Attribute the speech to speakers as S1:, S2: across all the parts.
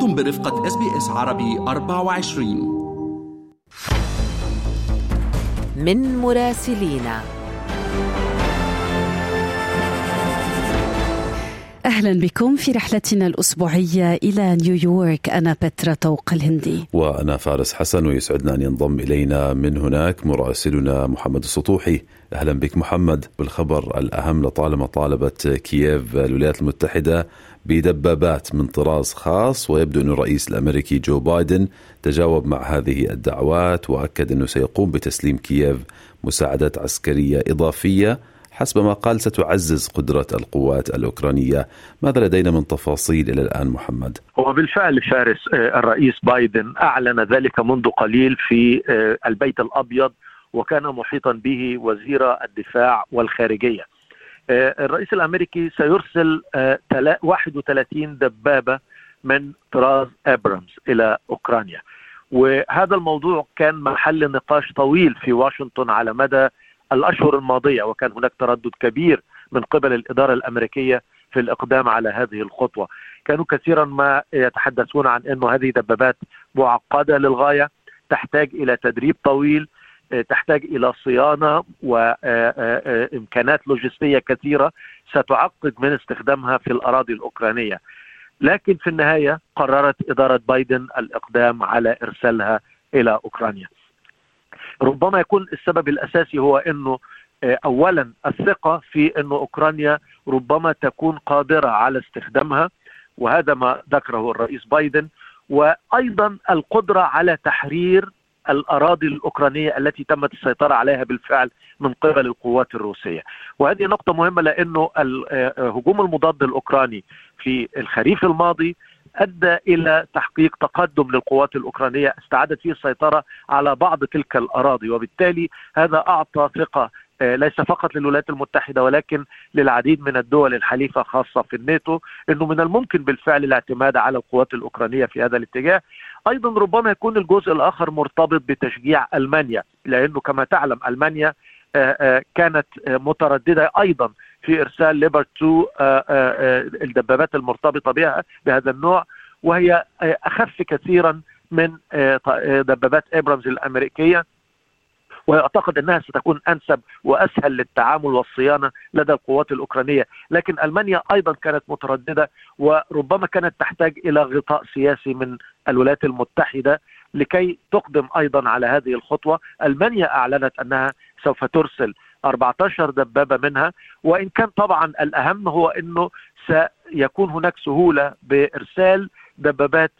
S1: أنتم برفقة SBS عربي 24
S2: من مراسلينا أهلا بكم في رحلتنا الأسبوعية إلى نيويورك. أنا بترا طوق الهندي.
S3: وأنا فارس حسن ويسعدنا أن ينضم إلينا من هناك مراسلنا محمد السطوحي. أهلا بك محمد. بالخبر الأهم لطالما طالبت كييف الولايات المتحدة بدبابات من طراز خاص ويبدو أن الرئيس الأمريكي جو بايدن تجاوب مع هذه الدعوات وأكد أنه سيقوم بتسليم كييف مساعدات عسكرية إضافية حسب ما قال ستعزز قدرة القوات الأوكرانية ماذا لدينا من تفاصيل إلى الآن محمد؟
S4: هو بالفعل فارس آه، الرئيس بايدن أعلن ذلك منذ قليل في آه، البيت الأبيض وكان محيطا به وزير الدفاع والخارجية الرئيس الأمريكي سيرسل 31 دبابة من طراز أبرامز إلى أوكرانيا. وهذا الموضوع كان محل نقاش طويل في واشنطن على مدى الأشهر الماضية وكان هناك تردد كبير من قبل الإدارة الأمريكية في الإقدام على هذه الخطوة. كانوا كثيرا ما يتحدثون عن إنه هذه دبابات معقدة للغاية تحتاج إلى تدريب طويل تحتاج إلى صيانة وامكانات لوجستية كثيرة ستعقد من استخدامها في الأراضي الأوكرانية. لكن في النهاية قررت إدارة بايدن الإقدام على إرسالها إلى أوكرانيا. ربما يكون السبب الأساسي هو إنه آه، اولا الثقة في إنه أوكرانيا ربما تكون قادرة على استخدامها وهذا ما ذكره الرئيس بايدن وأيضا القدرة على تحرير الأراضي الأوكرانية التي تمت السيطرة عليها بالفعل من قبل القوات الروسية. وهذه نقطة مهمة لأنه الهجوم آه، المضاد الأوكراني في الخريف الماضي أدى إلى تحقيق تقدم للقوات الأوكرانية استعادت فيه السيطرة على بعض تلك الأراضي وبالتالي هذا أعطى ثقة ليس فقط للولايات المتحدة ولكن للعديد من الدول الحليفة خاصة في الناتو أنه من الممكن بالفعل الاعتماد على القوات الأوكرانية في هذا الاتجاه. أيضا ربما يكون الجزء الآخر مرتبط بتشجيع ألمانيا لأنه كما تعلم ألمانيا آه، آه، كانت مترددة أيضا في إرسال ليبرت 2 آه، آه، آه، الدبابات المرتبطة بها بهذا النوع وهي أخف كثيرا من دبابات ابرامز الأمريكية. واعتقد أنها ستكون أنسب وأسهل للتعامل والصيانة لدى القوات الأوكرانية، لكن ألمانيا أيضا كانت مترددة وربما كانت تحتاج إلى غطاء سياسي من الولايات المتحدة لكي تقدم أيضا على هذه الخطوة، ألمانيا أعلنت أنها سوف ترسل 14 دبابة منها وإن كان طبعا الأهم هو إنه سيكون هناك سهولة بإرسال دبابات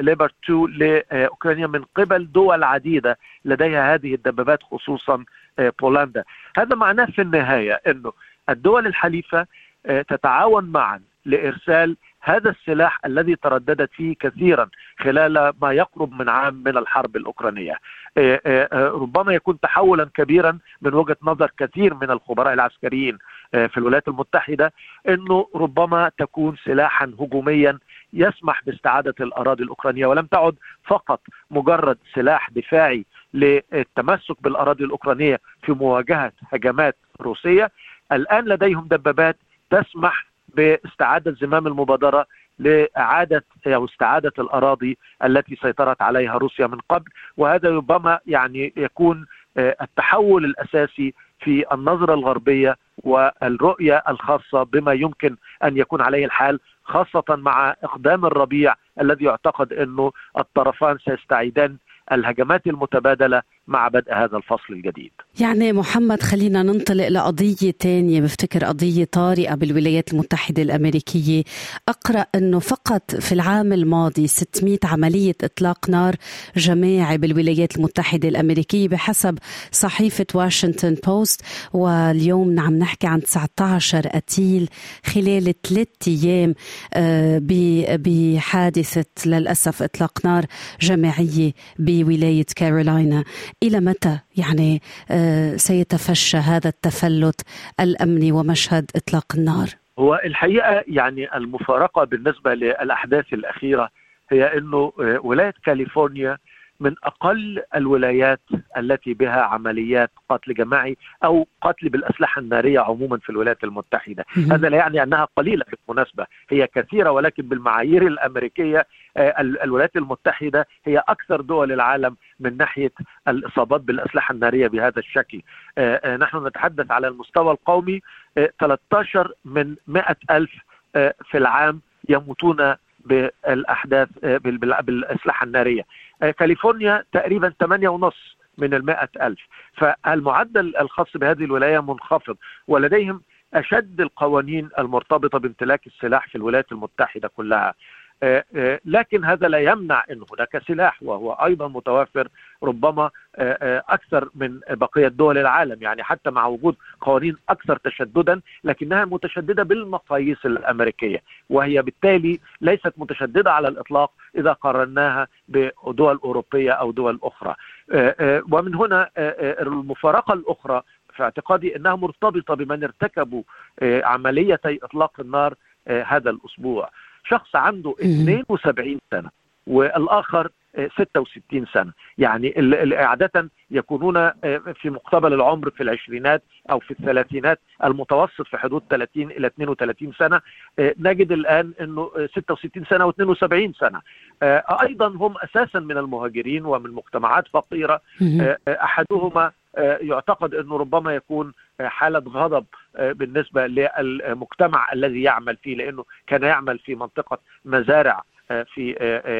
S4: ليبرت 2 لأوكرانيا من قبل دول عديدة لديها هذه الدبابات خصوصا آه، بولندا هذا معناه في النهاية إنه الدول الحليفة آه، تتعاون معا لإرسال هذا السلاح الذي ترددت فيه كثيرا خلال ما يقرب من عام من الحرب الأوكرانية. آه، آه، آه، ربما يكون تحولا كبيرا من وجهة نظر كثير من الخبراء العسكريين في الولايات المتحدة إنه ربما تكون سلاحا هجوميا يسمح باستعادة الأراضي الأوكرانية ولم تعد فقط مجرد سلاح دفاعي للتمسك بالأراضي الأوكرانية في مواجهة هجمات روسية الآن لديهم دبابات تسمح باستعادة زمام المبادرة لإعادة أو استعادة الأراضي التي سيطرت عليها روسيا من قبل وهذا ربما يعني يكون آه، التحول الأساسي في النظرة الغربية والرؤية الخاصة بما يمكن أن يكون عليه الحال خاصة مع إقدام الربيع الذي يعتقد أنه الطرفان سيستعيدان الهجمات المتبادلة مع بدء هذا الفصل الجديد.
S2: يعني محمد خلينا ننطلق لقضية تانية. بفتكر قضية طارئة بالولايات المتحدة الأمريكية. أقرأ أنه فقط في العام الماضي 600 عملية إطلاق نار جماعي بالولايات المتحدة الأمريكية بحسب صحيفة واشنطن بوست. واليوم نعم نحكي عن 19 قتيل خلال ثلاث أيام آه، بحادثة للأسف إطلاق نار جماعية بولاية كارولاينا. إلى متى يعني آه، سيتفشى هذا التفلت الأمني ومشهد إطلاق النار؟
S4: هو الحقيقة يعني المفارقة بالنسبة للأحداث الأخيرة هي أنه آه، ولاية كاليفورنيا من أقل الولايات التي بها عمليات قتل جماعي أو قتل بالأسلحة النارية عموما في الولايات المتحدة، هذا لا يعني أنها قليلة بالمناسبة، هي كثيرة ولكن بالمعايير الأمريكية آه، الولايات المتحدة هي أكثر دول العالم من ناحية الإصابات بالأسلحة النارية بهذا الشكل. آه، آه، نحن نتحدث على المستوى القومي 13 من 100 ألف في العام يموتون بالأحداث بالأسلحة النارية. كاليفورنيا تقريبا 8 ونص من المائة ألف. فالمعدل الخاص بهذه الولاية منخفض ولديهم أشد القوانين المرتبطة بامتلاك السلاح في الولايات المتحدة كلها. آه، آه، لكن هذا لا يمنع إن هناك سلاح وهو أيضا متوفر ربما آه، أكثر من بقية دول العالم يعني حتى مع وجود قوانين أكثر تشددا لكنها متشددة بالمقاييس الأمريكية وهي بالتالي ليست متشددة على الإطلاق إذا قارناها بدول أوروبية أو دول أخرى. ومن هنا المفارقة الأخرى في اعتقادي إنها مرتبطة بمن ارتكبوا عمليتي إطلاق النار هذا الأسبوع. شخص عنده 72 سنة والآخر 66 سنة. يعني عادة يكونون آه، في مقتبل العمر في العشرينات أو في الثلاثينات المتوسط في حدود 30 إلى 32 سنة. آه، نجد الآن أنه 66 سنة و72 سنة. آه، أيضا هم أساسا من المهاجرين ومن مجتمعات فقيرة. أحدهما يعتقد أنه ربما يكون حالة غضب بالنسبة للمجتمع الذي يعمل فيه لأنه كان يعمل في منطقة مزارع في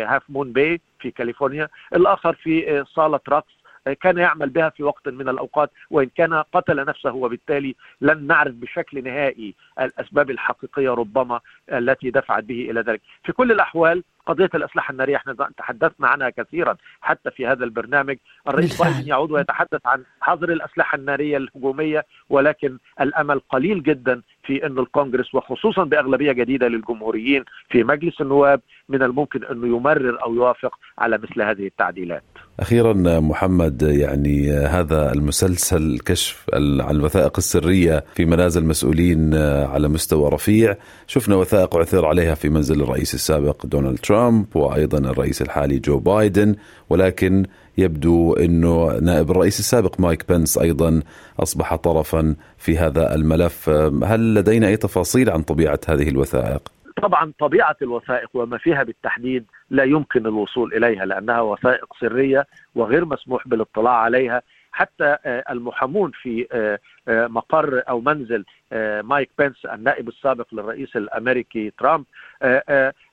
S4: هاف مون باي في كاليفورنيا. الآخر في صالة رقص كان يعمل بها في وقت من الأوقات وإن كان قتل نفسه وبالتالي لن نعرف بشكل نهائي الأسباب الحقيقية ربما التي دفعت به إلى ذلك. في كل الأحوال قضية الأسلحة النارية إحنا تحدثنا عنها كثيرا حتى في هذا البرنامج. الرئيس بايدن يعود ويتحدث عن حظر الأسلحة النارية الهجومية ولكن الأمل قليل جدا في أن الكونغرس وخصوصا بأغلبية جديدة للجمهوريين في مجلس النواب من الممكن أنه يمرر أو يوافق على مثل هذه التعديلات.
S3: أخيرا محمد يعني هذا المسلسل كشف عن الوثائق السرية في منازل مسؤولين على مستوى رفيع. شفنا وثائق عثر عليها في منزل الرئيس السابق دونالد ترامب. وأيضا الرئيس الحالي جو بايدن ولكن يبدو إنه نائب الرئيس السابق مايك بنس أيضا أصبح طرفا في هذا الملف. هل لدينا أي تفاصيل عن طبيعة هذه الوثائق؟
S4: طبعا طبيعة الوثائق وما فيها بالتحديد لا يمكن الوصول إليها لأنها وثائق سرية وغير مسموح بالاطلاع عليها. حتى آه، المحامون في آه، آه، مقر أو منزل مايك بنس النائب السابق للرئيس الأمريكي ترامب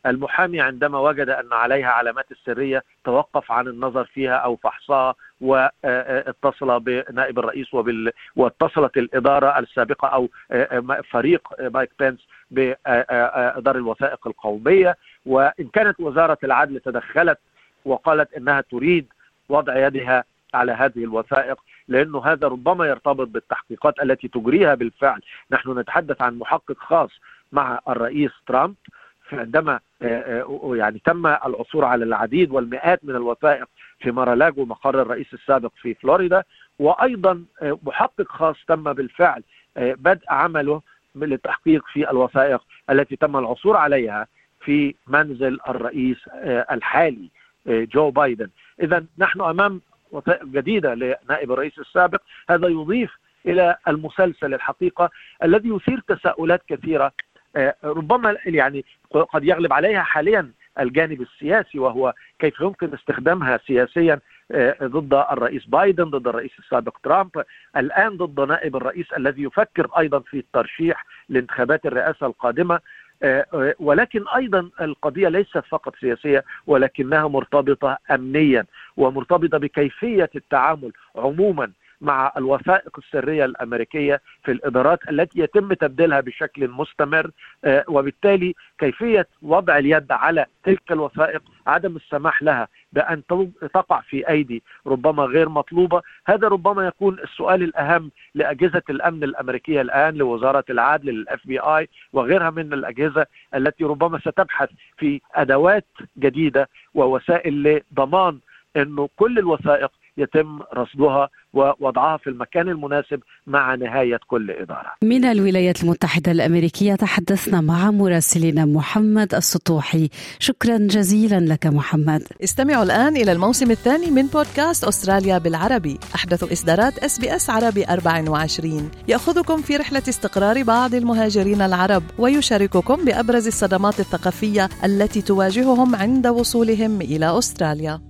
S4: المحامي عندما وجد أن عليها علامات السريه توقف عن النظر فيها أو فحصها واتصل بنائب الرئيس وبال... واتصلت الإدارة السابقة أو فريق مايك بنس باداره الوثائق القومية. وإن كانت وزارة العدل تدخلت وقالت إنها تريد وضع يدها على هذه الوثائق لأنه هذا ربما يرتبط بالتحقيقات التي تجريها بالفعل. نحن نتحدث عن محقق خاص مع الرئيس ترامب عندما آه، آه، يعني تم العثور على العديد والمئات من الوثائق في مارالاجو مقر الرئيس السابق في فلوريدا وأيضا آه، محقق خاص تم بالفعل بدء عمله للتحقيق في الوثائق التي تم العثور عليها في منزل الرئيس الحالي جو بايدن. اذا نحن أمام وثائق جديدة لنائب الرئيس السابق. هذا يضيف إلى المسلسل الحقيقة الذي يثير تساؤلات كثيرة. آه، ربما يعني قد يغلب عليها حاليا الجانب السياسي وهو كيف يمكن استخدامها سياسيا آه، ضد الرئيس بايدن ضد الرئيس السابق ترامب. الآن ضد نائب الرئيس الذي يفكر أيضا في الترشيح لانتخابات آه، آه، ولكن أيضا القضية ليست فقط سياسية ولكنها مرتبطة امنيا ومرتبطة بكيفية التعامل عموما مع الوثائق السرية الأمريكية في الإدارات التي يتم تبديلها بشكل مستمر آه، وبالتالي كيفية وضع اليد على تلك الوثائق عدم السماح لها بأن تقع في أيدي ربما غير مطلوبة. هذا ربما يكون السؤال الأهم لأجهزة الأمن الأمريكية الآن لوزارة العدل للإف بي آي وغيرها من الأجهزة التي ربما ستبحث في أدوات جديدة ووسائل لضمان إنه كل الوثائق يتم رصدها ووضعها في المكان المناسب مع نهاية كل إدارة.
S2: من الولايات المتحدة الأمريكية تحدثنا مع مراسلنا محمد السطوحي، شكرا جزيلا لك محمد.
S5: استمعوا الآن إلى الموسم الثاني من بودكاست أستراليا بالعربي، أحدث إصدارات SBS عربي 24 يأخذكم في رحلة استقرار بعض المهاجرين العرب ويشارككم بأبرز الصدمات الثقافية التي تواجههم عند وصولهم إلى أستراليا.